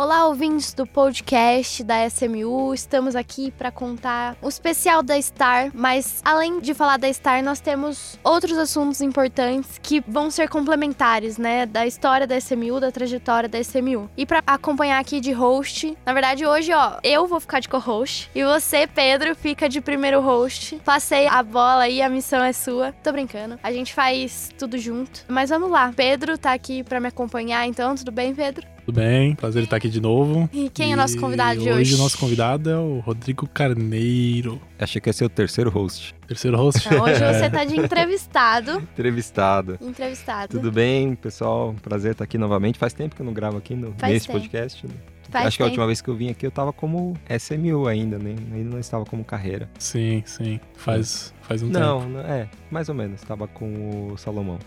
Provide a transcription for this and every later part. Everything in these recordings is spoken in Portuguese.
Olá, ouvintes do podcast da SMU. Estamos aqui para contar o especial da Star, mas além de falar da Star, nós temos outros assuntos importantes que vão ser complementares, né, da história da SMU, da trajetória da SMU. E para acompanhar aqui de host, na verdade hoje, ó, eu vou ficar de co-host e você, Pedro, fica de primeiro host. Passei a bola aí, a missão é sua. Tô brincando. A gente faz tudo junto. Mas vamos lá. Pedro tá aqui para me acompanhar, então tudo bem, Pedro? Tudo bem, prazer estar aqui de novo. E quem é nosso convidado de hoje? Hoje o nosso convidado é o Rodrigo Carneiro. Achei que ia ser o terceiro host. Terceiro host? Não, hoje você tá de entrevistado. Entrevistado. Entrevistado. Tudo bem, pessoal? Prazer estar aqui novamente. Faz tempo que eu não gravo aqui no, Faz nesse tempo. podcast. né? Faz Acho que a tempo. última vez que eu vim aqui eu tava como SMU ainda, né? ainda não estava como carreira. Sim, sim. Faz, faz um não, tempo. não, é, mais ou menos. Estava com o Salomão.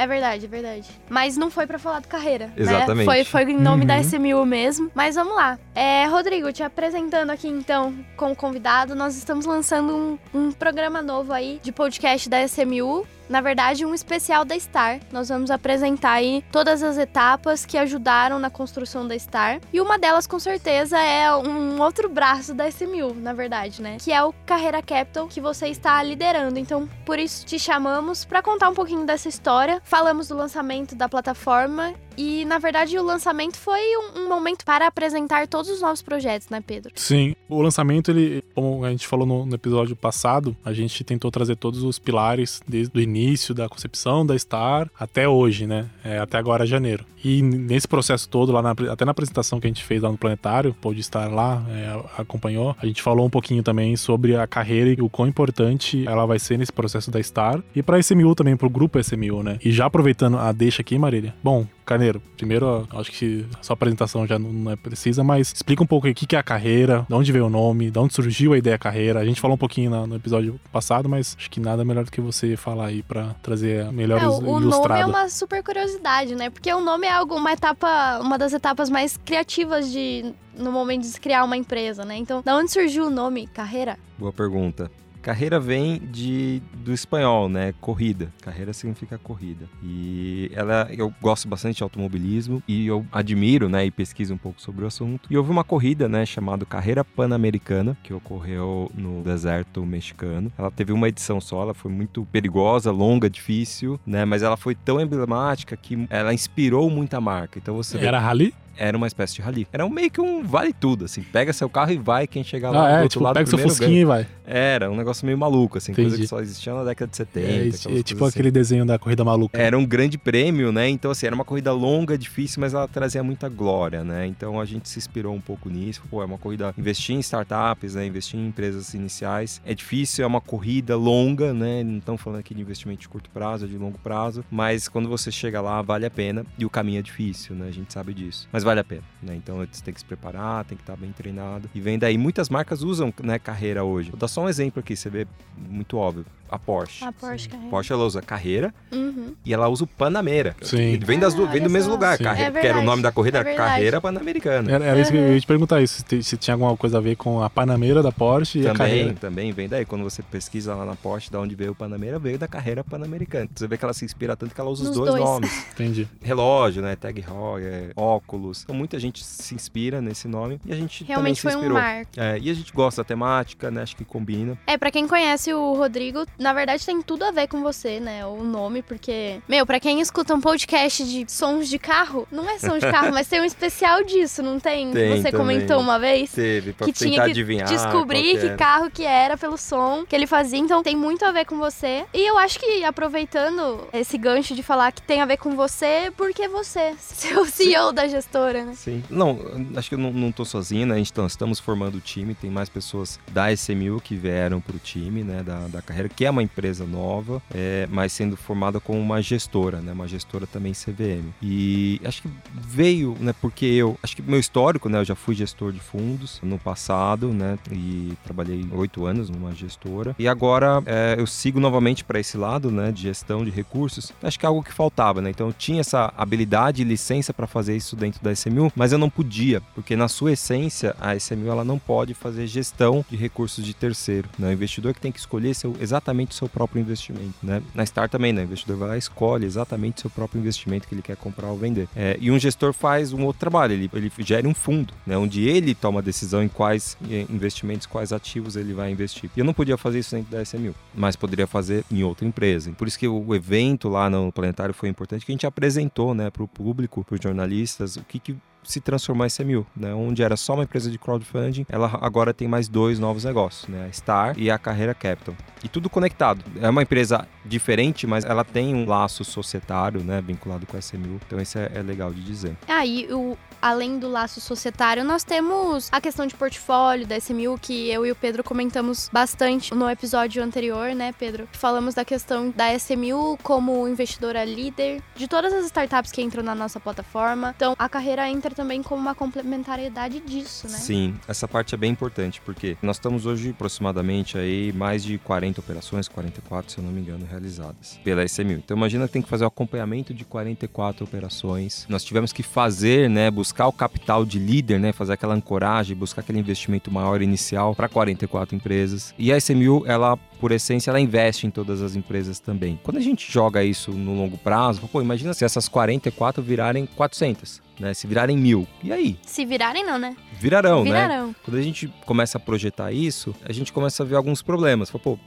É verdade, é verdade. Mas não foi pra falar do carreira. né? Exatamente. Foi, foi em nome Uhum. da SMU mesmo. Mas vamos lá. É, Rodrigo, te apresentando aqui então como convidado, nós estamos lançando um, um programa novo aí de podcast da SMU. Na verdade, um especial da Star. Nós vamos apresentar aí todas as etapas que ajudaram na construção da Star. E uma delas, com certeza, é um outro braço da SMU, na verdade, né? Que é o Carreira Capital, que você está liderando. Então, por isso te chamamos para contar um pouquinho dessa história. Falamos do lançamento da plataforma e, na verdade, o lançamento foi um, um momento para apresentar todos os novos projetos, né, Pedro? Sim, o lançamento, ele, como a gente falou no, no episódio passado, a gente tentou trazer todos os pilares desde o início da concepção da Star até hoje, né? É, até agora, janeiro. E nesse processo todo, lá na- até na apresentação que a gente fez lá no Planetário, pôde estar lá, é, acompanhou, a gente falou um pouquinho também sobre a carreira e o quão importante ela vai ser nesse processo da Star e para SMU também, pro grupo SMU, né? E já aproveitando a deixa aqui, Marília. Bom, Carneiro, primeiro, acho que a sua apresentação já não, é precisa, mas explica um pouco o que é a carreira, de onde veio o nome, de onde surgiu a ideia carreira. A gente falou um pouquinho no episódio passado, mas acho que nada melhor do que você falar aí pra trazer a melhor É, o, o nome é uma super curiosidade, né? Porque o nome é algo, uma etapa, uma das etapas mais criativas de no momento de criar uma empresa, né? Então, da onde surgiu o nome Carreira? Boa pergunta. Carreira vem de, do espanhol, né? Corrida. Carreira significa corrida. E ela, eu gosto bastante de automobilismo e eu admiro, né? E pesquiso um pouco sobre o assunto. E houve uma corrida, né? Chamada Carreira Pan-Americana, que ocorreu no deserto mexicano. Ela teve uma edição só, ela foi muito perigosa, longa, difícil, né? Mas ela foi tão emblemática que ela inspirou muita marca. Então você vê Era rally? Era uma espécie de rally. Era um meio que um vale tudo, assim. Pega seu carro e vai, quem chegar lá Ah, do é, outro tipo, lado pega seu fusquinha e vai. Era um negócio meio maluco, assim, coisa Entendi. que só existia na década de 70. É, é tipo assim. aquele desenho da corrida maluca. Era um grande prêmio, né? Então, assim, era uma corrida longa, difícil, mas ela trazia muita glória, né? Então a gente se inspirou um pouco nisso. Pô, é uma corrida. Investir em startups, né? Investir em empresas iniciais. É difícil, é uma corrida longa, né? Não estamos falando aqui de investimento de curto prazo, de longo prazo. Mas quando você chega lá, vale a pena. E o caminho é difícil, né? A gente sabe disso. Mas vale a pena, né? Então você tem que se preparar, tem que estar bem treinado. E vem daí. Muitas marcas usam, né, carreira hoje. Vou dar só um exemplo aqui, você vê muito óbvio. A Porsche. A Porsche Carreira. Porsche ela usa carreira Uhum. e ela usa o Panamera. Sim. Vem, das, vem do mesmo só. lugar, Sim. carreira, É porque era o nome da corrida, é. Carreira Pan-Americana. Era, era isso que eu ia te perguntar isso, se, tinha alguma coisa a ver com a Panameira da Porsche e a Também, carreira. também vem daí. Quando você pesquisa lá na Porsche, da onde veio o Panamera, veio da carreira Pan-Americana. Você vê que ela se inspira tanto que ela usa os Nos dois, dois. nomes. Entendi. Relógio, né? Tag Heuer, óculos. Então muita gente se inspira nesse nome e a gente Realmente foi também se um inspirou. marco. É, e a gente gosta da temática, né? Acho que combina. É, pra quem conhece o Rodrigo, na verdade tem tudo a ver com você, né? O nome, porque. Meu, pra quem escuta um podcast de sons de carro, não é som de carro, mas tem um especial disso, não tem? Tem você também. comentou uma vez? Teve, pra que tinha que adivinhar. descobrir que carro que era pelo som que ele fazia, então tem muito a ver com você. E eu acho que aproveitando esse gancho de falar que tem a ver com você, porque você, seu CEO da gestora, né? Sim. Não, acho que eu não, não tô sozinho, né? A gente tá- estamos formando o time, tem mais pessoas da SMU que vieram pro time, né? Da, da carreira, que é uma empresa nova, é, mas sendo formada como uma gestora, né? Uma gestora também CVM. E acho que veio, né? Porque eu, acho que meu histórico, né? Eu já fui gestor de fundos no passado, né? E trabalhei oito anos numa gestora. E agora é, eu sigo novamente para esse lado, né? De gestão de recursos. Acho que é algo que faltava, né? Então eu tinha essa habilidade e licença para fazer isso dentro da SMU, mas eu não podia, porque na sua essência a SMU ela não pode fazer gestão de recursos de terceiro. Né? O investidor que tem que escolher seu, exatamente exatamente o seu próprio investimento, né? Na Star também, né? O investidor vai lá e escolhe exatamente o seu próprio investimento que ele quer comprar ou vender. É, e um gestor faz um outro trabalho, ele, ele gera um fundo, né? Onde ele toma a decisão em quais investimentos, quais ativos ele vai investir. E eu não podia fazer isso dentro da SMU, mas poderia fazer em outra empresa. Por isso que o evento lá no Planetário foi importante, que a gente apresentou, né, para o público, para os jornalistas, o que, que se transformou em SMU, né? Onde era só uma empresa de crowdfunding, ela agora tem mais dois novos negócios, né? A Star e a Carreira Capital. E tudo conectado. É uma empresa diferente, mas ela tem um laço societário, né? Vinculado com a SMU. Então isso é, é legal de dizer. Aí, ah, o, além do laço societário, nós temos a questão de portfólio da SMU, que eu e o Pedro comentamos bastante no episódio anterior, né, Pedro? Falamos da questão da SMU como investidora líder de todas as startups que entram na nossa plataforma. Então, a carreira entra também como uma complementariedade disso, né? Sim, essa parte é bem importante, porque nós estamos hoje aproximadamente aí mais de 40 operações, 44, se eu não me engano, realizadas pela SMU. Então, imagina que tem que fazer o acompanhamento de 44 operações. Nós tivemos que fazer, né, buscar buscar o capital de líder, né, fazer aquela ancoragem, buscar aquele investimento maior inicial para 44 empresas. E a SMU, ela por essência, ela investe em todas as empresas também. Quando a gente joga isso no longo prazo, pô, imagina se essas 44 virarem 400. Né, se virarem mil. E aí? Se virarem, não, né? Virarão, né? Virarão. né? Quando a gente começa a projetar isso, a gente começa a ver alguns problemas. Pô,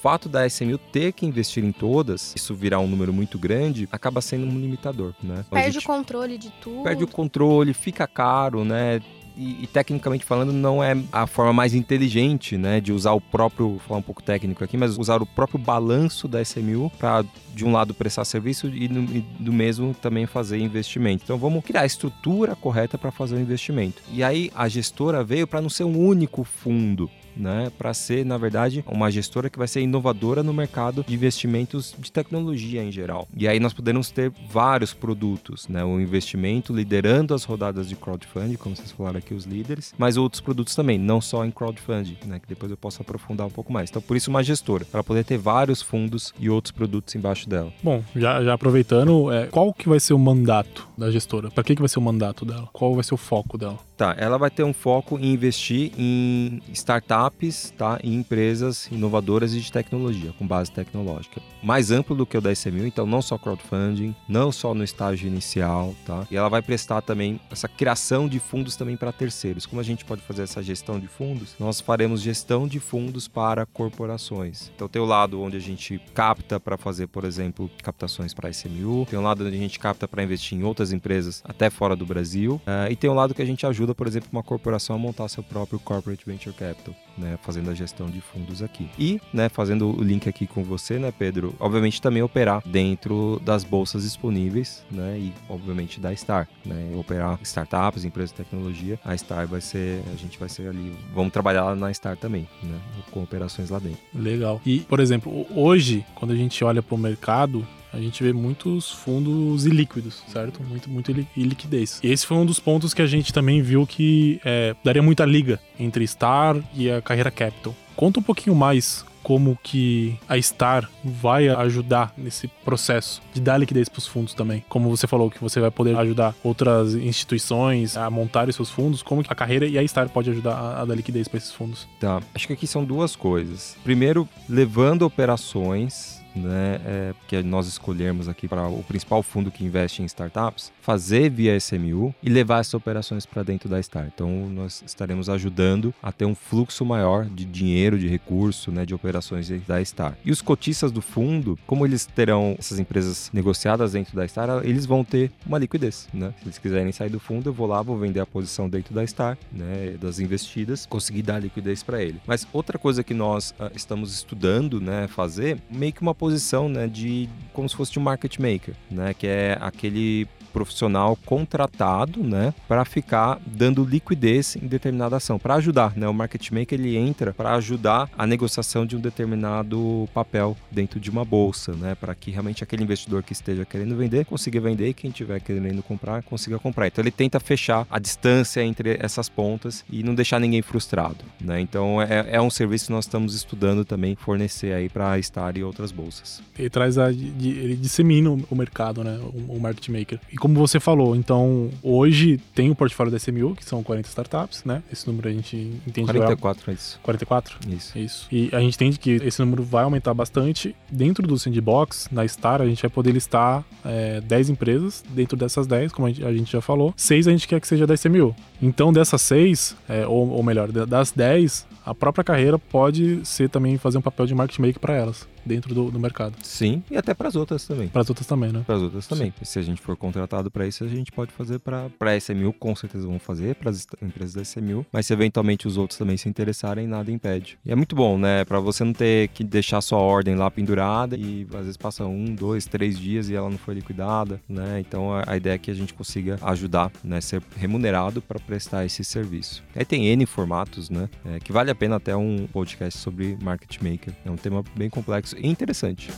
fato da SMU ter que investir em todas, isso virar um número muito grande, acaba sendo um limitador, né? Perde o controle de tudo. Perde o controle, fica caro, né? E, e, tecnicamente falando não é a forma mais inteligente, né, de usar o próprio, vou falar um pouco técnico aqui, mas usar o próprio balanço da SMU para de um lado prestar serviço e, e, do mesmo também fazer investimento. Então vamos criar a estrutura correta para fazer o investimento. E aí a gestora veio para não ser um único fundo, né, para ser, na verdade, uma gestora que vai ser inovadora no mercado de investimentos de tecnologia em geral. E aí nós podemos ter vários produtos, né, o investimento liderando as rodadas de crowdfunding, como vocês falaram aqui, os líderes, mas outros produtos também, não só em crowdfunding, né, que depois eu posso aprofundar um pouco mais. Então, por isso, uma gestora, para poder ter vários fundos e outros produtos embaixo dela. Bom, já, já aproveitando, é, qual que vai ser o mandato da gestora? Para que, que vai ser o mandato dela? Qual vai ser o foco dela? Tá, ela vai ter um foco em investir em startups, tá, em empresas inovadoras e de tecnologia, com base tecnológica. Mais amplo do que o da SMU, então não só crowdfunding, não só no estágio inicial, tá? E ela vai prestar também essa criação de fundos também para terceiros. Como a gente pode fazer essa gestão de fundos? Nós faremos gestão de fundos para corporações. Então tem o lado onde a gente capta para fazer, por exemplo, captações para SMU, tem um lado onde a gente capta para investir em outras empresas até fora do Brasil, uh, e tem um lado que a gente ajuda ajuda, por exemplo, uma corporação a montar seu próprio corporate venture capital, né, fazendo a gestão de fundos aqui. E, né, fazendo o link aqui com você, né, Pedro, obviamente também operar dentro das bolsas disponíveis, né, e obviamente da Star, né, operar startups, empresas de tecnologia. A Star vai ser, a gente vai ser ali, vamos trabalhar na Star também, né, com operações lá dentro. Legal. E, por exemplo, hoje, quando a gente olha para o mercado, a gente vê muitos fundos ilíquidos, certo? Muito, muito iliquidez. E esse foi um dos pontos que a gente também viu que é, daria muita liga entre Star e a carreira Capital. Conta um pouquinho mais como que a Star vai ajudar nesse processo de dar liquidez para os fundos também. Como você falou que você vai poder ajudar outras instituições a montarem seus fundos, como que a carreira e a Star pode ajudar a dar liquidez para esses fundos? Tá, acho que aqui são duas coisas. Primeiro, levando operações né, é, que nós escolhermos aqui para o principal fundo que investe em startups, fazer via SMU e levar essas operações para dentro da Star. Então, nós estaremos ajudando a ter um fluxo maior de dinheiro, de recurso, né, de operações da Star. E os cotistas do fundo, como eles terão essas empresas negociadas dentro da Star, eles vão ter uma liquidez. Né? Se eles quiserem sair do fundo, eu vou lá, vou vender a posição dentro da Star, né, das investidas, conseguir dar liquidez para ele. Mas outra coisa que nós uh, estamos estudando, né, fazer, meio que uma posição, né, de como se fosse de um market maker, né, que é aquele profissional contratado, né, para ficar dando liquidez em determinada ação, para ajudar, né? O market maker ele entra para ajudar a negociação de um determinado papel dentro de uma bolsa, né, para que realmente aquele investidor que esteja querendo vender consiga vender e quem estiver querendo comprar consiga comprar. Então ele tenta fechar a distância entre essas pontas e não deixar ninguém frustrado, né? Então é, é um serviço que nós estamos estudando também fornecer aí para a Star e outras bolsas. Ele traz a, ele dissemina o mercado, né, o market maker. E como você falou, então hoje tem o portfólio da SMU, que são 40 startups, né? Esse número a gente entende 44 é isso. 44? Isso. Isso. E a gente entende que esse número vai aumentar bastante. Dentro do Sandbox, na Star, a gente vai poder listar é, 10 empresas. Dentro dessas 10, como a gente, já falou, 6 a gente quer que seja da SMU. Então, dessas 6, é, ou, ou melhor, das 10, a própria carreira pode ser também fazer um papel de market maker para elas dentro do, do, mercado. Sim, e até para as outras também. Para as outras também, né? Para as outras também. Sim. Se a gente for contratado para isso, a gente pode fazer para a SMU, com certeza vão fazer, para as empresas da SMU, mas se eventualmente os outros também se interessarem, nada impede. E é muito bom, né? Para você não ter que deixar sua ordem lá pendurada e às vezes passa um, dois, três dias e ela não foi liquidada, né? Então a, ideia é que a gente consiga ajudar, né? Ser remunerado para prestar esse serviço. Aí tem N formatos, né? É, que vale a pena até um podcast sobre market maker. É um tema bem complexo e interessante.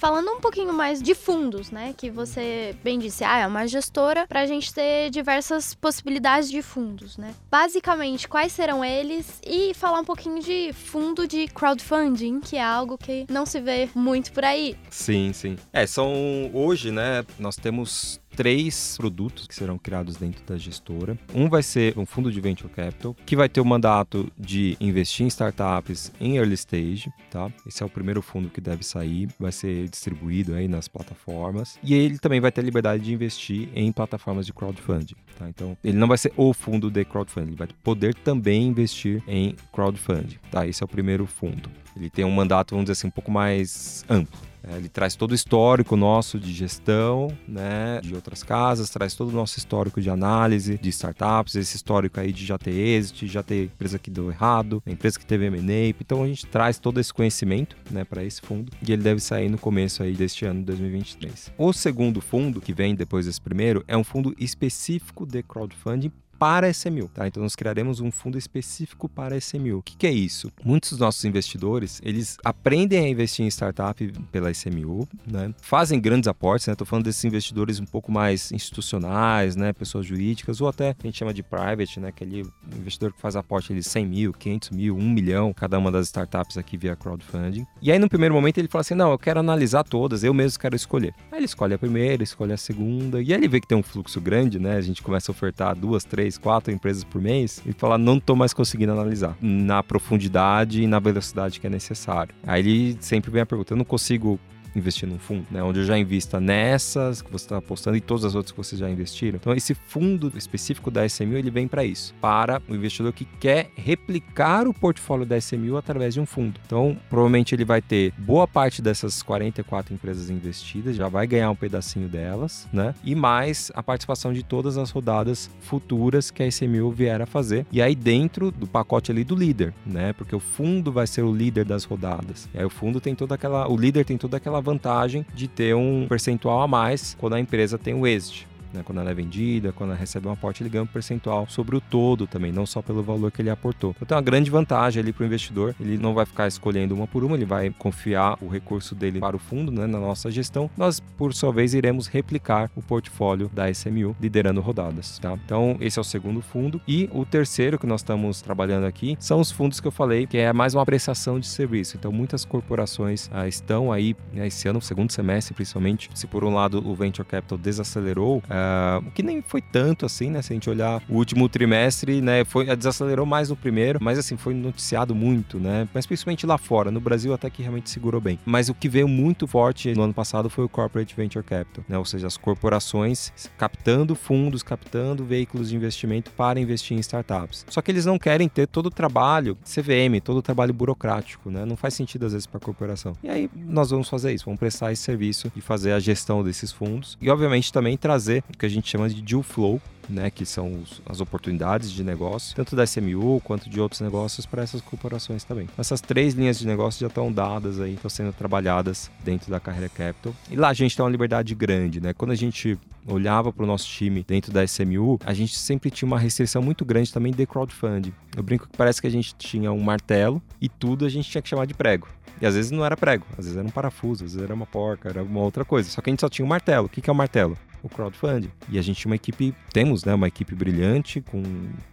Falando um pouquinho mais de fundos, né? Que você bem disse, ah, é uma gestora para a gente ter diversas possibilidades de fundos, né? Basicamente, quais serão eles e falar um pouquinho de fundo de crowdfunding, que é algo que não se vê muito por aí. Sim, sim. É, são hoje, né? Nós temos três produtos que serão criados dentro da gestora. Um vai ser um fundo de venture capital, que vai ter o mandato de investir em startups em early stage, tá? Esse é o primeiro fundo que deve sair, vai ser distribuído aí nas plataformas. E ele também vai ter a liberdade de investir em plataformas de crowdfunding, tá? Então, ele não vai ser o fundo de crowdfunding, ele vai poder também investir em crowdfunding, tá? Esse é o primeiro fundo. Ele tem um mandato, vamos dizer assim, um pouco mais amplo. É, ele traz todo o histórico nosso de gestão, né, de outras casas, traz todo o nosso histórico de análise de startups, esse histórico aí de já ter êxito, já ter empresa que deu errado, empresa que teve M&A. Então a gente traz todo esse conhecimento, né, para esse fundo e ele deve sair no começo aí deste ano 2023. O segundo fundo que vem depois desse primeiro é um fundo específico de crowdfunding para a SMU, tá? Então nós criaremos um fundo específico para a SMU. O que, que, é isso? Muitos dos nossos investidores, eles aprendem a investir em startup pela SMU, né? Fazem grandes aportes, né? Tô falando desses investidores um pouco mais institucionais, né? Pessoas jurídicas, ou até a gente chama de private, né? Aquele investidor que faz aporte de 100 mil, 500 mil, 1 milhão, cada uma das startups aqui via crowdfunding. E aí no primeiro momento ele fala assim, não, eu quero analisar todas, eu mesmo quero escolher. Aí ele escolhe a primeira, escolhe a segunda, e aí ele vê que tem um fluxo grande, né? A gente começa a ofertar duas, três, três, quatro empresas por mês e falar, não estou mais conseguindo analisar na profundidade e na velocidade que é necessário. Aí ele sempre vem a pergunta, eu não consigo investir num fundo, né? Onde eu já invista nessas que você está apostando e todas as outras que vocês já investiram. Então, esse fundo específico da SMU, ele vem para isso, para o investidor que quer replicar o portfólio da SMU através de um fundo. Então, provavelmente ele vai ter boa parte dessas 44 empresas investidas, já vai ganhar um pedacinho delas, né? E mais a participação de todas as rodadas futuras que a SMU vier a fazer. E aí dentro do pacote ali do líder, né? Porque o fundo vai ser o líder das rodadas. E aí o fundo tem toda aquela, o líder tem toda aquela vantagem de ter um percentual a mais quando a empresa tem o exit né? Quando ela é vendida, quando ela recebe um aporte, ele ganha um percentual sobre o todo também, não só pelo valor que ele aportou. Então tem uma grande vantagem ali para o investidor, ele não vai ficar escolhendo uma por uma, ele vai confiar o recurso dele para o fundo, né? na nossa gestão. Nós, por sua vez, iremos replicar o portfólio da SMU, liderando rodadas. Tá? Então, esse é o segundo fundo. E o terceiro que nós estamos trabalhando aqui são os fundos que eu falei, que é mais uma prestação de serviço. Então, muitas corporações ah, estão aí né, esse ano, segundo semestre principalmente. Se por um lado o Venture Capital desacelerou, ah, Uh, o que nem foi tanto assim, né? Se a gente olhar o último trimestre, né? Foi, desacelerou mais no primeiro, mas assim, foi noticiado muito, né? Mas principalmente lá fora. No Brasil até que realmente segurou bem. Mas o que veio muito forte no ano passado foi o Corporate Venture Capital, né? Ou seja, as corporações captando fundos, captando veículos de investimento para investir em startups. Só que eles não querem ter todo o trabalho CVM, todo o trabalho burocrático, né? Não faz sentido às vezes para a corporação. E aí nós vamos fazer isso, vamos prestar esse serviço e fazer a gestão desses fundos e obviamente também trazer que a gente chama de deal flow, né, que são os, as oportunidades de negócio, tanto da SMU quanto de outros negócios para essas corporações também. Essas três linhas de negócio já estão dadas aí, estão sendo trabalhadas dentro da Carreira Capital. E lá a gente tem uma liberdade grande, né? Quando a gente olhava para o nosso time dentro da SMU, a gente sempre tinha uma restrição muito grande também de crowdfunding. Eu brinco que parece que a gente tinha um martelo e tudo a gente tinha que chamar de prego. E às vezes não era prego, às vezes era um parafuso, às vezes era uma porca, era uma outra coisa. Só que a gente só tinha um martelo. O que é o um martelo? O crowdfunding. E a gente uma equipe, temos né, uma equipe brilhante, com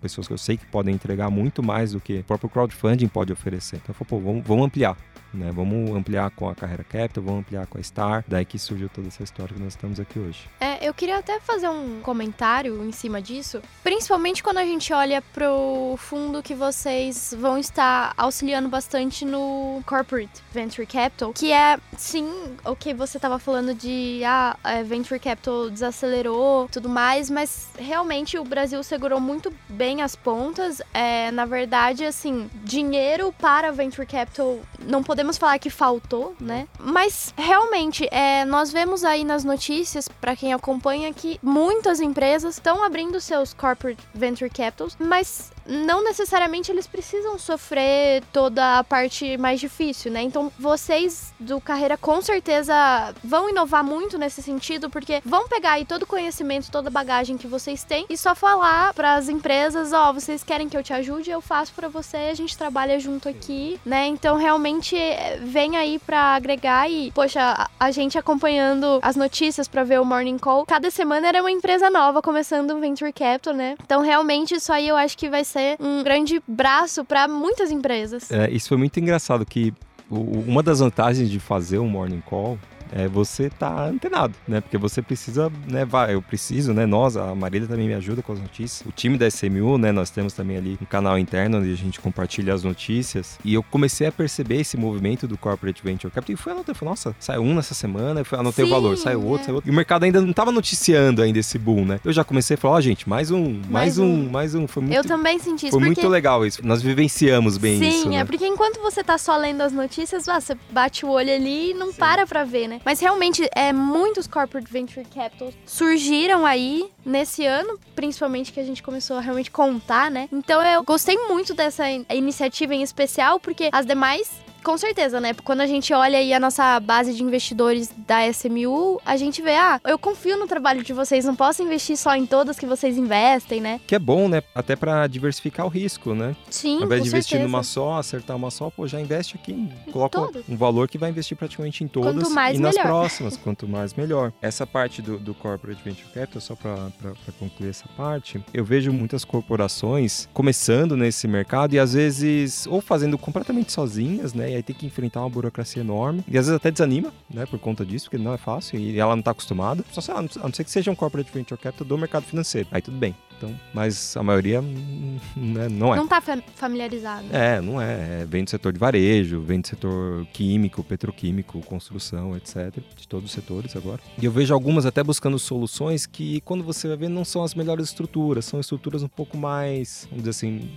pessoas que eu sei que podem entregar muito mais do que o próprio crowdfunding pode oferecer. Então, eu falei, pô, vamos, vamos ampliar né? Vamos ampliar com a Carreira Capital, vamos ampliar com a Star. Daí que surgiu toda essa história que nós estamos aqui hoje. É, eu queria até fazer um comentário em cima disso, principalmente quando a gente olha pro fundo que vocês vão estar auxiliando bastante no Corporate Venture Capital, que é, sim, o que você estava falando de ah, é, Venture Capital desacelerou, tudo mais, mas realmente o Brasil segurou muito bem as pontas. É, na verdade, assim, dinheiro para Venture Capital não podemos falar que faltou, né? Mas realmente, é, nós vemos aí nas notícias, para quem acompanha, que muitas empresas estão abrindo seus corporate venture capitals, mas não necessariamente eles precisam sofrer toda a parte mais difícil, né? Então, vocês do Carreira com certeza vão inovar muito nesse sentido, porque vão pegar aí todo o conhecimento, toda a bagagem que vocês têm e só falar para as empresas, ó, oh, vocês querem que eu te ajude, eu faço para você, a gente trabalha junto aqui, né? Então, realmente vem aí para agregar e, poxa, a gente acompanhando as notícias para ver o Morning Call, cada semana era uma empresa nova começando o Venture Capital, né? Então, realmente isso aí eu acho que vai ser ser um grande braço para muitas empresas. É, isso foi muito engraçado que uma das vantagens de fazer um morning call é você tá antenado, né? Porque você precisa, né? Vai, eu preciso, né? Nós, a Marília também me ajuda com as notícias. O time da SMU, né? Nós temos também ali um canal interno onde a gente compartilha as notícias. E eu comecei a perceber esse movimento do Corporate Venture Capital e fui anotando. Falei, nossa, saiu um nessa semana, eu anotei Sim, o valor, saiu outro, é. saiu outro. E o mercado ainda não tava noticiando ainda esse boom, né? Eu já comecei a falar, ó, oh, gente, mais um, mais, mais um, um, mais um. Foi muito, eu também senti isso. Foi porque... muito legal isso. Nós vivenciamos bem Sim, isso. Sim, é né? porque enquanto você tá só lendo as notícias, ah, você bate o olho ali e não Sim. para pra ver, né? Mas realmente é, muitos corporate venture capital surgiram aí nesse ano, principalmente que a gente começou a realmente contar, né? Então eu gostei muito dessa iniciativa em especial, porque as demais com certeza, né? Quando a gente olha aí a nossa base de investidores da SMU, a gente vê, ah, eu confio no trabalho de vocês, não posso investir só em todas que vocês investem, né? Que é bom, né? Até para diversificar o risco, né? Sim, Ao invés de investir certeza. numa só, acertar uma só, pô, já investe aqui, coloca Todo. um valor que vai investir praticamente em todas Quanto mais, e nas melhor. próximas. Quanto mais, melhor. Essa parte do, do Corporate Venture Capital, só para concluir essa parte, eu vejo muitas corporações começando nesse mercado e às vezes ou fazendo completamente sozinhas, né? Aí tem que enfrentar uma burocracia enorme. E às vezes até desanima, né, por conta disso, porque não é fácil e ela não está acostumada. Só sei lá, a não ser que seja um corporate venture capital do mercado financeiro. Aí tudo bem. Então, mas a maioria né, não é. Não está familiarizado. É, não é. é. Vem do setor de varejo, vem do setor químico, petroquímico, construção, etc. De todos os setores agora. E eu vejo algumas até buscando soluções que, quando você vai ver, não são as melhores estruturas. São estruturas um pouco mais, vamos dizer assim,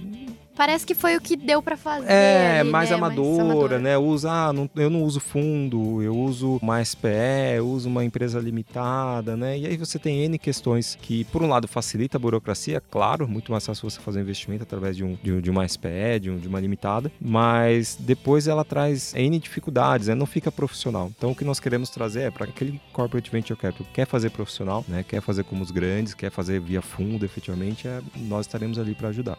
Parece que foi o que deu para fazer. É, ali, mais, né? amadora, mais amadora, né? Usa, ah, não, eu não uso fundo, eu uso uma SPE, eu uso uma empresa limitada, né? E aí você tem N questões que, por um lado, facilita a burocracia, claro, muito mais fácil você fazer um investimento através de, um, de, de uma SPE, de, um, de uma limitada, mas depois ela traz N dificuldades, né? Não fica profissional. Então o que nós queremos trazer é para aquele corporate venture capital que quer fazer profissional, né? Quer fazer como os grandes, quer fazer via fundo, efetivamente, é, nós estaremos ali para ajudar.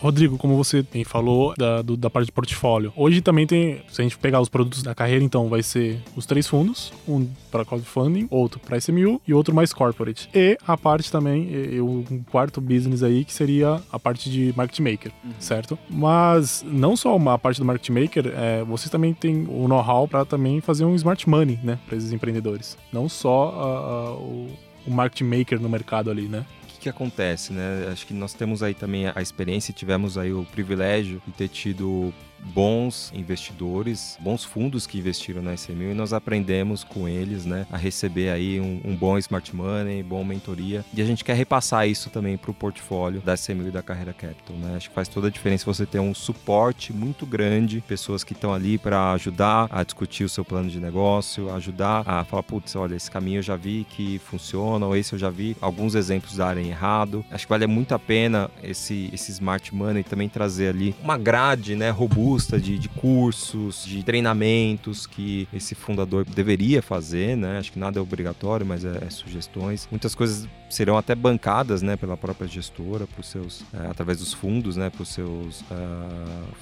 Rodrigo, como você bem falou da, do, da parte de portfólio, hoje também tem, se a gente pegar os produtos da carreira, então vai ser os três fundos, um para crowdfunding, outro para SMU e outro mais corporate. E a parte também, um quarto business aí, que seria a parte de market maker, uhum. certo? Mas não só uma parte do market maker, é, vocês também têm o know-how para também fazer um smart money, né, para esses empreendedores. Não só a, a, o, o market maker no mercado ali, né? Que acontece, né? Acho que nós temos aí também a experiência, tivemos aí o privilégio de ter tido bons investidores, bons fundos que investiram na SMU e nós aprendemos com eles, né, a receber aí um, um bom smart money, bom mentoria e a gente quer repassar isso também para o portfólio da SMU e da Carreira Capital, né? Acho que faz toda a diferença você ter um suporte muito grande, pessoas que estão ali para ajudar a discutir o seu plano de negócio, ajudar a falar, putz, olha, esse caminho eu já vi que funciona, ou esse eu já vi alguns exemplos darem errado. Acho que vale muito a pena esse, esse smart money também trazer ali uma grade, né, robusta robusta de, de cursos, de treinamentos que esse fundador deveria fazer, né? Acho que nada é obrigatório, mas é, é sugestões. Muitas coisas serão até bancadas, né, pela própria gestora, por seus, é, através dos fundos, né, para os seus uh,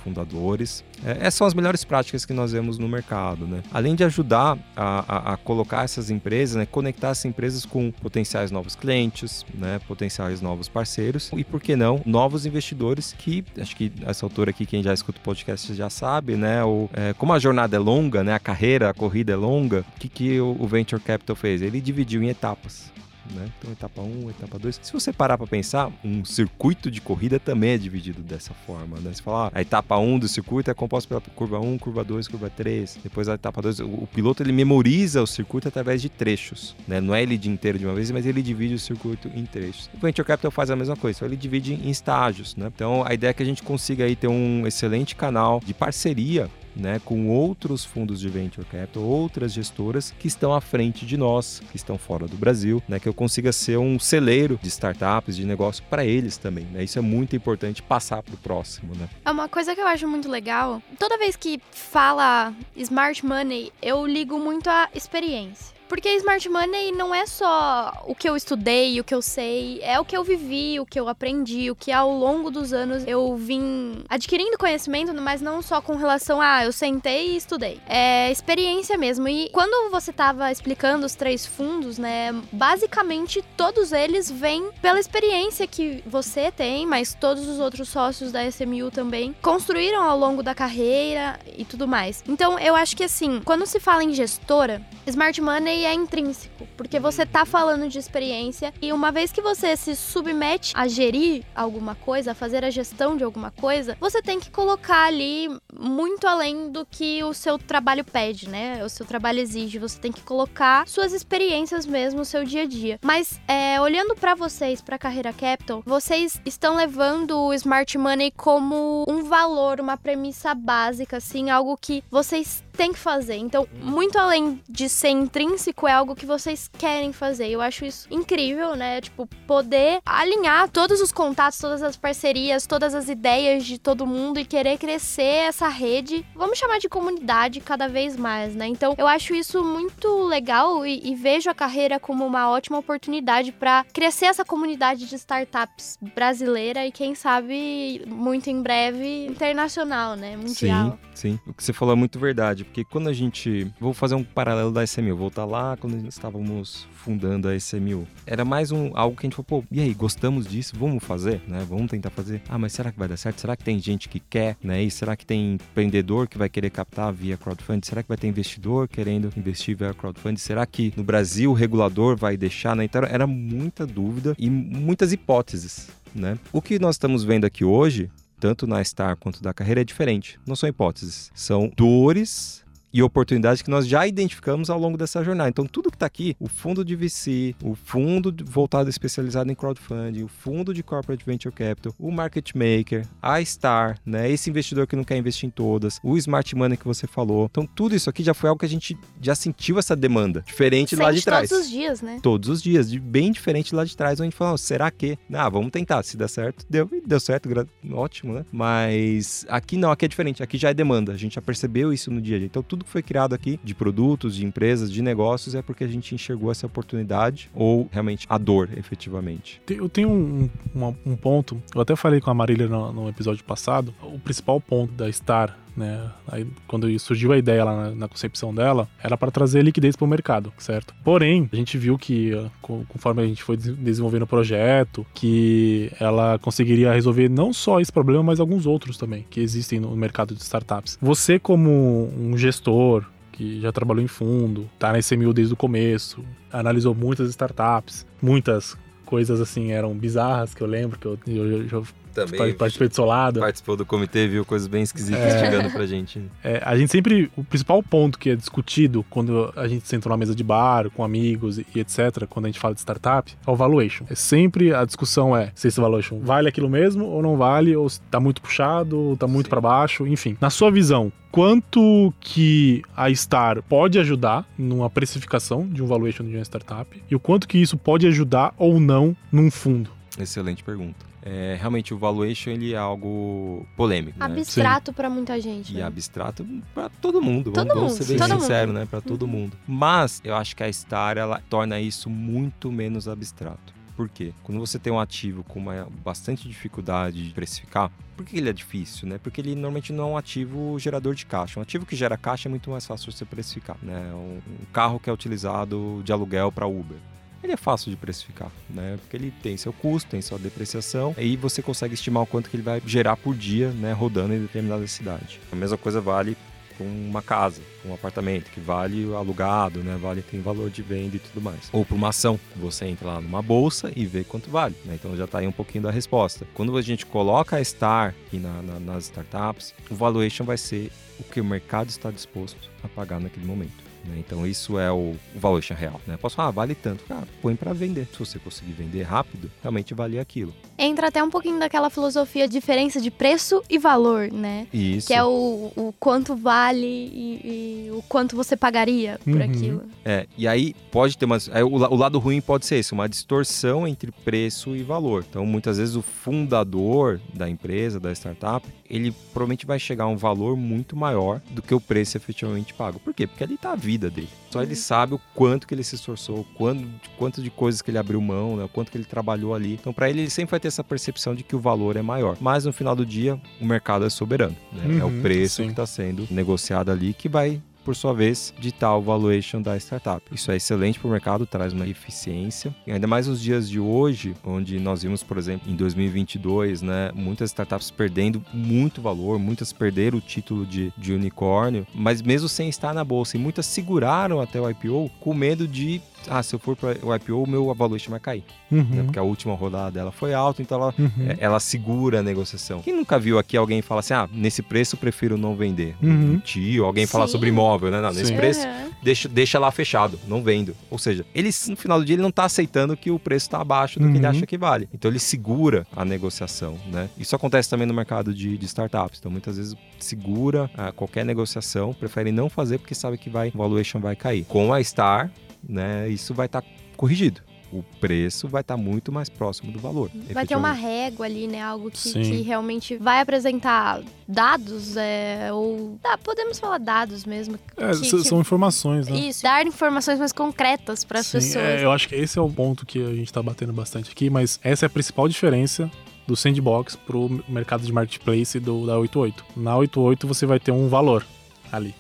fundadores. É, essas são as melhores práticas que nós vemos no mercado, né? Além de ajudar a, a, a colocar essas empresas, né, conectar essas empresas com potenciais novos clientes, né, potenciais novos parceiros e, por que não, novos investidores que, acho que essa altura aqui, quem já escuta o podcast já sabe, né, o, é, como a jornada é longa, né, a carreira, a corrida é longa, o que, que o, o Venture Capital fez? Ele dividiu em etapas né? Então, etapa 1, etapa 2. Se você parar para pensar, um circuito de corrida também é dividido dessa forma, né? Você fala, a etapa 1 do circuito é composta pela curva 1, curva 2, curva 3. Depois a etapa 2, o, o piloto ele memoriza o circuito através de trechos, né? Não é ele de inteiro de uma vez, mas ele divide o circuito em trechos. O Venture Capital faz a mesma coisa, só ele divide em estágios, né? Então, a ideia é que a gente consiga aí ter um excelente canal de parceria né, com outros fundos de venture capital, outras gestoras que estão à frente de nós, que estão fora do Brasil, né, que eu consiga ser um celeiro de startups, de negócio para eles também. Né? Isso é muito importante passar para o próximo. Né? É uma coisa que eu acho muito legal. Toda vez que fala smart money, eu ligo muito à experiência. Porque smart money não é só o que eu estudei, o que eu sei, é o que eu vivi, o que eu aprendi, o que ao longo dos anos eu vim adquirindo conhecimento, mas não só com relação a eu sentei e estudei. É experiência mesmo. E quando você tava explicando os três fundos, né, basicamente todos eles vêm pela experiência que você tem, mas todos os outros sócios da SMU também construíram ao longo da carreira e tudo mais. Então, eu acho que assim, quando se fala em gestora, smart money é intrínseco, porque você tá falando de experiência e uma vez que você se submete a gerir alguma coisa, a fazer a gestão de alguma coisa, você tem que colocar ali muito além do que o seu trabalho pede, né? O seu trabalho exige. Você tem que colocar suas experiências mesmo, o seu dia a dia. Mas é, olhando para vocês, para Carreira Capital, vocês estão levando o Smart Money como um valor, uma premissa básica, assim, algo que vocês têm que fazer. Então, muito além de ser intrínseco, é algo que vocês querem fazer. Eu acho isso incrível, né? Tipo, poder alinhar todos os contatos, todas as parcerias, todas as ideias de todo mundo e querer crescer essa rede, vamos chamar de comunidade cada vez mais, né? Então, eu acho isso muito legal e, e vejo a carreira como uma ótima oportunidade para crescer essa comunidade de startups brasileira e quem sabe muito em breve internacional, né? Mundial. Sim, sim. O que você falou é muito verdade, porque quando a gente. Vou fazer um paralelo da SMU, voltar lá quando estávamos fundando a SMU. Era mais um algo que a gente falou, pô, e aí, gostamos disso? Vamos fazer, né? Vamos tentar fazer. Ah, mas será que vai dar certo? Será que tem gente que quer, né? E será que tem empreendedor que vai querer captar via crowdfunding? Será que vai ter investidor querendo investir via crowdfunding? Será que no Brasil o regulador vai deixar, né? Então era muita dúvida e muitas hipóteses, né? O que nós estamos vendo aqui hoje tanto na Star quanto da carreira, é diferente. Não são hipóteses, são dores e oportunidades que nós já identificamos ao longo dessa jornada. Então, tudo que está aqui, o fundo de VC, o fundo voltado especializado em crowdfunding, o fundo de corporate venture capital, o market maker, a Star, né, esse investidor que não quer investir em todas, o smart money que você falou. Então, tudo isso aqui já foi algo que a gente já sentiu essa demanda, diferente Sente lá de trás. Todos os dias, né? Todos os dias, de bem diferente lá de trás, onde a gente falou, será que? Ah, vamos tentar, se der certo, deu, deu certo, ótimo, né? Mas aqui não, aqui é diferente, aqui já é demanda, a gente já percebeu isso no dia a dia. Então, tudo que foi criado aqui, de produtos, de empresas, de negócios, é porque a gente enxergou essa oportunidade ou realmente a dor, efetivamente. Eu tenho um, um, um ponto, eu até falei com a Marília no, no episódio passado, o principal ponto da Star né? Aí, quando surgiu a ideia lá na, na concepção dela, era para trazer liquidez para o mercado, certo? Porém, a gente viu que conforme a gente foi desenvolvendo o projeto, que ela conseguiria resolver não só esse problema, mas alguns outros também que existem no mercado de startups. Você como um gestor, que já trabalhou em fundo, tá na SMU desde o começo, analisou muitas startups, muitas coisas assim eram bizarras que eu lembro que eu, eu, eu também. Participei do Solado. Participou do comitê, viu coisas bem esquisitas é, chegando pra gente. É, a gente sempre. O principal ponto que é discutido quando a gente senta numa mesa de bar, com amigos e, e etc., quando a gente fala de startup, é o valuation. É sempre a discussão é se esse valuation vale aquilo mesmo ou não vale, ou se tá muito puxado, ou tá muito para baixo, enfim. Na sua visão, quanto que a Star pode ajudar numa precificação de um valuation de uma startup e o quanto que isso pode ajudar ou não num fundo? Excelente pergunta. é, realmente o valuation ele é algo polêmico, né? Abstrato para muita gente. E né? abstrato para todo mundo. Todo vamos, mundo, vamos ser bem todo sincero, mundo. né? Para todo Uhum. mundo. Mas eu acho que a Star ela torna isso muito menos abstrato. Por quê? Quando você tem um ativo com uma bastante dificuldade de precificar, por que ele é difícil, né? Porque ele normalmente não é um ativo gerador de caixa. Um ativo que gera caixa é muito mais fácil você precificar, né? Um, um carro que é utilizado de aluguel para Uber. Ele é fácil de precificar, né? Porque ele tem seu custo, tem sua depreciação, e você consegue estimar o quanto que ele vai gerar por dia, né, rodando em determinada cidade. A mesma coisa vale com uma casa, um apartamento, que vale alugado, né? Vale, tem valor de venda e tudo mais. Ou para uma ação, você entra lá numa bolsa e vê quanto vale, né? Então já está aí um pouquinho da resposta. Quando a gente coloca a Star aqui na- na- nas startups, o valuation vai ser o que o mercado está disposto a pagar naquele momento. Né? Então isso é o, o valuation real. Né? Posso falar, ah, vale tanto. Cara, põe para vender. Se você conseguir vender rápido, realmente vale aquilo. Entra até um pouquinho daquela filosofia diferença de preço e valor, né? Isso. Que é o, o quanto vale e, e o quanto você pagaria por Uhum. aquilo. É, e aí pode ter umas. aí o, o lado ruim pode ser esse, uma distorção entre preço e valor. Então, muitas vezes, o fundador da empresa, da startup, ele provavelmente vai chegar a um valor muito maior do que o preço efetivamente pago. Por quê? Porque ali tá a vida dele. Só ele sabe o quanto que ele se esforçou, o quanto, quanto de coisas que ele abriu mão, né? o quanto que ele trabalhou ali. Então, para ele, ele sempre vai ter essa percepção de que o valor é maior. Mas no final do dia, o mercado é soberano. né? é o Uhum, preço sim. que está sendo negociado ali que vai por sua vez, ditar o valuation da startup. Isso é excelente para o mercado, traz uma eficiência. E ainda mais nos dias de hoje, onde nós vimos, por exemplo, em 2022, né, muitas startups perdendo muito valor, muitas perderam o título de, de unicórnio, mas mesmo sem estar na bolsa, e muitas seguraram até o IPO com medo de, ah, se eu for para o IPO, o meu valuation vai cair, né, Uhum. porque a última rodada dela foi alta, então ela Uhum. é, ela segura a negociação. Quem nunca viu aqui alguém falar assim, ah, nesse preço eu prefiro não vender? Uhum. Um tio, alguém falar Sim. sobre imóvel, né? Não, nesse Sim. preço, deixa, deixa lá fechado, não vendo. Ou seja, ele, no final do dia, ele não tá aceitando que o preço está abaixo do que ele Uhum. acha que vale. Então ele segura a negociação, né? Isso acontece também no mercado de, de startups. Então muitas vezes segura ah, qualquer negociação, prefere não fazer porque sabe que vai, o valuation vai cair. Com a Star, né, isso vai estar corrigido. O preço vai estar muito mais próximo do valor. Vai ter uma régua ali, né? Algo que, que realmente vai apresentar dados, é, ou. Ah, podemos falar dados mesmo. É, que- que- São informações, né? Isso, dar informações mais concretas para as pessoas. é, eu acho que esse é o ponto que a gente tá batendo bastante aqui, mas essa é a principal diferença do sandbox pro mercado de marketplace do, da 88. Na 88 você vai ter um valor ali.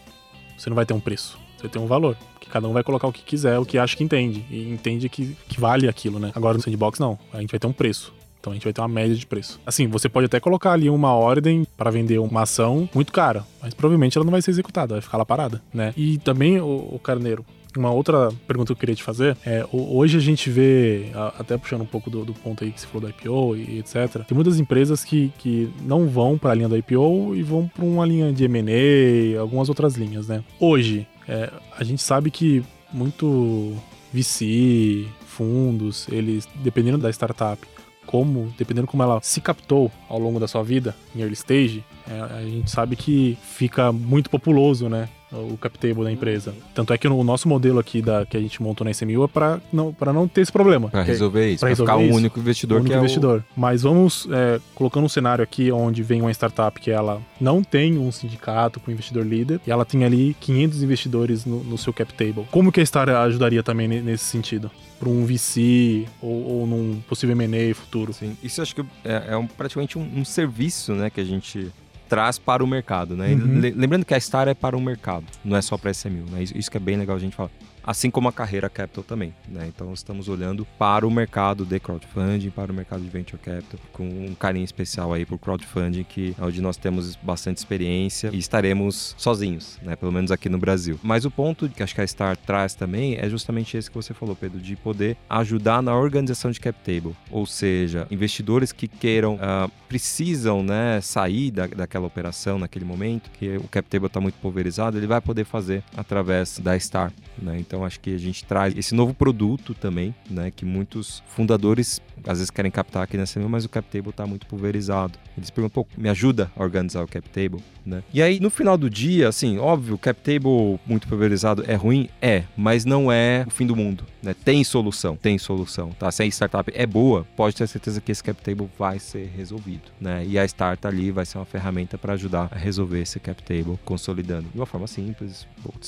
Você não vai ter um preço. Você vai ter um valor. Cada um vai colocar o que quiser, o que acha que entende. E entende que, que vale aquilo, né? Agora no sandbox não. A gente vai ter um preço. Então a gente vai ter uma média de preço. Assim, você pode até colocar ali uma ordem para vender uma ação muito cara, mas provavelmente ela não vai ser executada, vai ficar lá parada, né? E também, o, o Carneiro, uma outra pergunta que eu queria te fazer é: ho- hoje a gente vê, até puxando um pouco do, do ponto aí que você falou da IPO e etc., tem muitas empresas que, que não vão para a linha da IPO e vão para uma linha de MA, algumas outras linhas, né? Hoje, é, a gente sabe que muito VC, fundos, eles, dependendo da startup, como, dependendo como ela se captou ao longo da sua vida em early stage, é, a gente sabe que fica muito populoso, né? O cap table da empresa. Tanto é que o nosso modelo aqui da, que a gente montou na SMU é para não, pra não ter esse problema. Que- resolver isso, pra, ficar um isso, único investidor único que é o- investidor. Mas vamos é, colocando um cenário aqui onde vem uma startup que ela não tem um sindicato com investidor líder e ela tem ali 500 investidores no, no seu cap table. Como que a Star ajudaria também ne- nesse sentido? Para um VC ou, ou num possível M&A futuro? Sim, isso acho que é, é um- praticamente um, um serviço, né, que a gente traz para o mercado, né? Uhum. le- lembrando que a Star é para o mercado, não é só para SMU, né? Isso que é bem legal a gente falar. Assim como a carreira capital também, né? Então estamos olhando para o mercado de crowdfunding, para o mercado de venture capital, com um carinho especial aí por crowdfunding, que é onde nós temos bastante experiência e estaremos sozinhos, né? Pelo menos aqui no Brasil. Mas o ponto que acho que a Star traz também é justamente esse que você falou, Pedro, de poder ajudar na organização de cap table, ou seja, investidores que queiram ah, precisam, né, sair da, daquela operação naquele momento, que o cap table está muito pulverizado, ele vai poder fazer através da Star, né? Então Então acho que a gente traz esse novo produto também, né? Que muitos fundadores às vezes querem captar aqui nessa mas o cap table está muito pulverizado. Eles perguntam, pô, me ajuda a organizar o cap table, né? E aí, no final do dia, assim, óbvio, o cap table muito pulverizado é ruim? É, mas não é o fim do mundo, né? Tem solução, tem solução, tá? Se a startup é boa, pode ter certeza que esse cap table vai ser resolvido, né? E a Start ali vai ser uma ferramenta para ajudar a resolver esse cap table, consolidando de uma forma simples,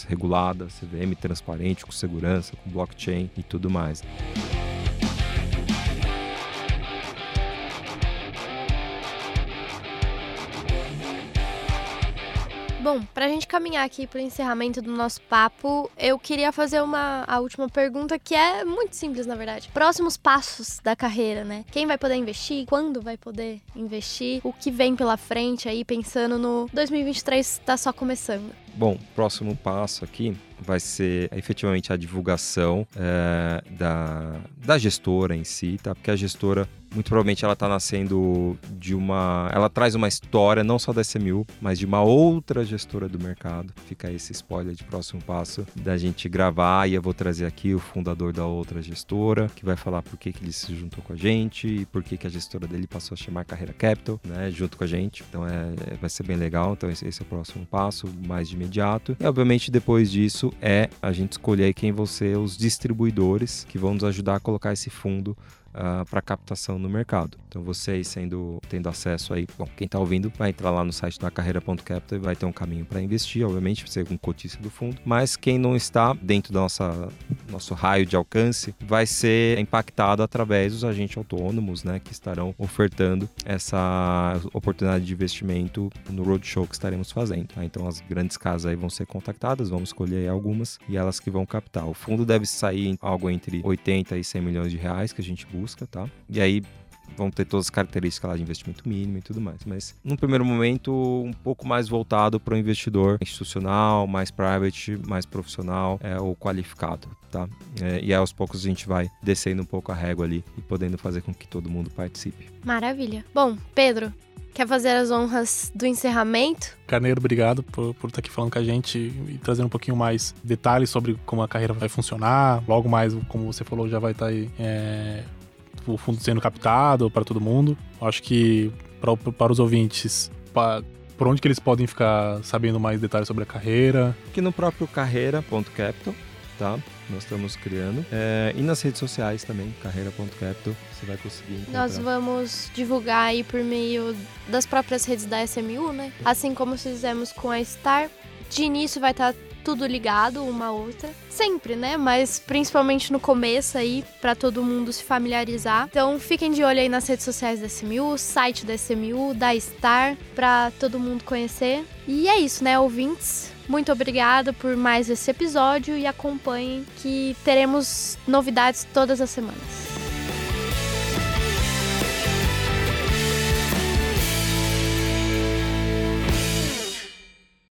regulada, CVM transparente, com segurança, com blockchain e tudo mais. Bom, para a gente caminhar aqui para o encerramento do nosso papo, eu queria fazer uma a última pergunta que é muito simples, na verdade. Próximos passos da carreira, né? Quem vai poder investir? Quando vai poder investir? O que vem pela frente aí, pensando no 2023 está só começando? Bom, próximo passo aqui vai ser efetivamente a divulgação é, da, da gestora em si, tá? Porque a gestora muito provavelmente ela está nascendo de uma. Ela traz uma história não só da SMU, mas de uma outra gestora do mercado. Fica esse spoiler de próximo passo da gente gravar e eu vou trazer aqui o fundador da outra gestora, que vai falar por que, que ele se juntou com a gente e por que, que a gestora dele passou a chamar Carreira Capital, né? Junto com a gente. Então é, vai ser bem legal. Então esse, esse é o próximo passo, mais de imediato. E obviamente depois disso é a gente escolher quem vão ser os distribuidores que vão nos ajudar a colocar esse fundo uh, para captação no mercado. Então vocês sendo tendo acesso aí, bom, quem está ouvindo vai entrar lá no site da carreira.capital e vai ter um caminho para investir, obviamente, ser um cotista do fundo, mas quem não está dentro do nossa, nosso raio de alcance vai ser impactado através dos agentes autônomos, né, que estarão ofertando essa oportunidade de investimento no roadshow que estaremos fazendo. Tá? Então as grandes casas aí vão ser contactadas, vamos escolher algumas e elas que vão captar. O fundo deve sair algo entre 80 e 100 milhões de reais que a gente busca, tá? E aí vão ter todas as características lá de investimento mínimo e tudo mais. Mas, num primeiro momento, um pouco mais voltado para o investidor institucional, mais private, mais profissional é, ou qualificado, tá? É, e aos poucos a gente vai descendo um pouco a régua ali e podendo fazer com que todo mundo participe. Maravilha. Bom, Pedro, Quer fazer as honras do encerramento? Carneiro, obrigado por, por estar aqui falando com a gente e trazendo um pouquinho mais detalhes sobre como a carreira vai funcionar. Logo mais, como você falou, já vai estar aí é, o fundo sendo captado para todo mundo. Acho que pra, para os ouvintes, pra, por onde que eles podem ficar sabendo mais detalhes sobre a carreira? Aqui no próprio carreira.capital, tá? Nós estamos criando. É, e nas redes sociais também, carreira.capital, você vai conseguir encontrar. Nós vamos divulgar aí por meio das próprias redes da SMU, né? Assim como fizemos com a Star. De início vai estar tudo ligado uma à outra. Sempre, né? Mas principalmente no começo aí, para todo mundo se familiarizar. Então fiquem de olho aí nas redes sociais da SMU, site da SMU, da Star, para todo mundo conhecer. E é isso, né, ouvintes? Muito obrigada por mais esse episódio e acompanhem que teremos novidades todas as semanas.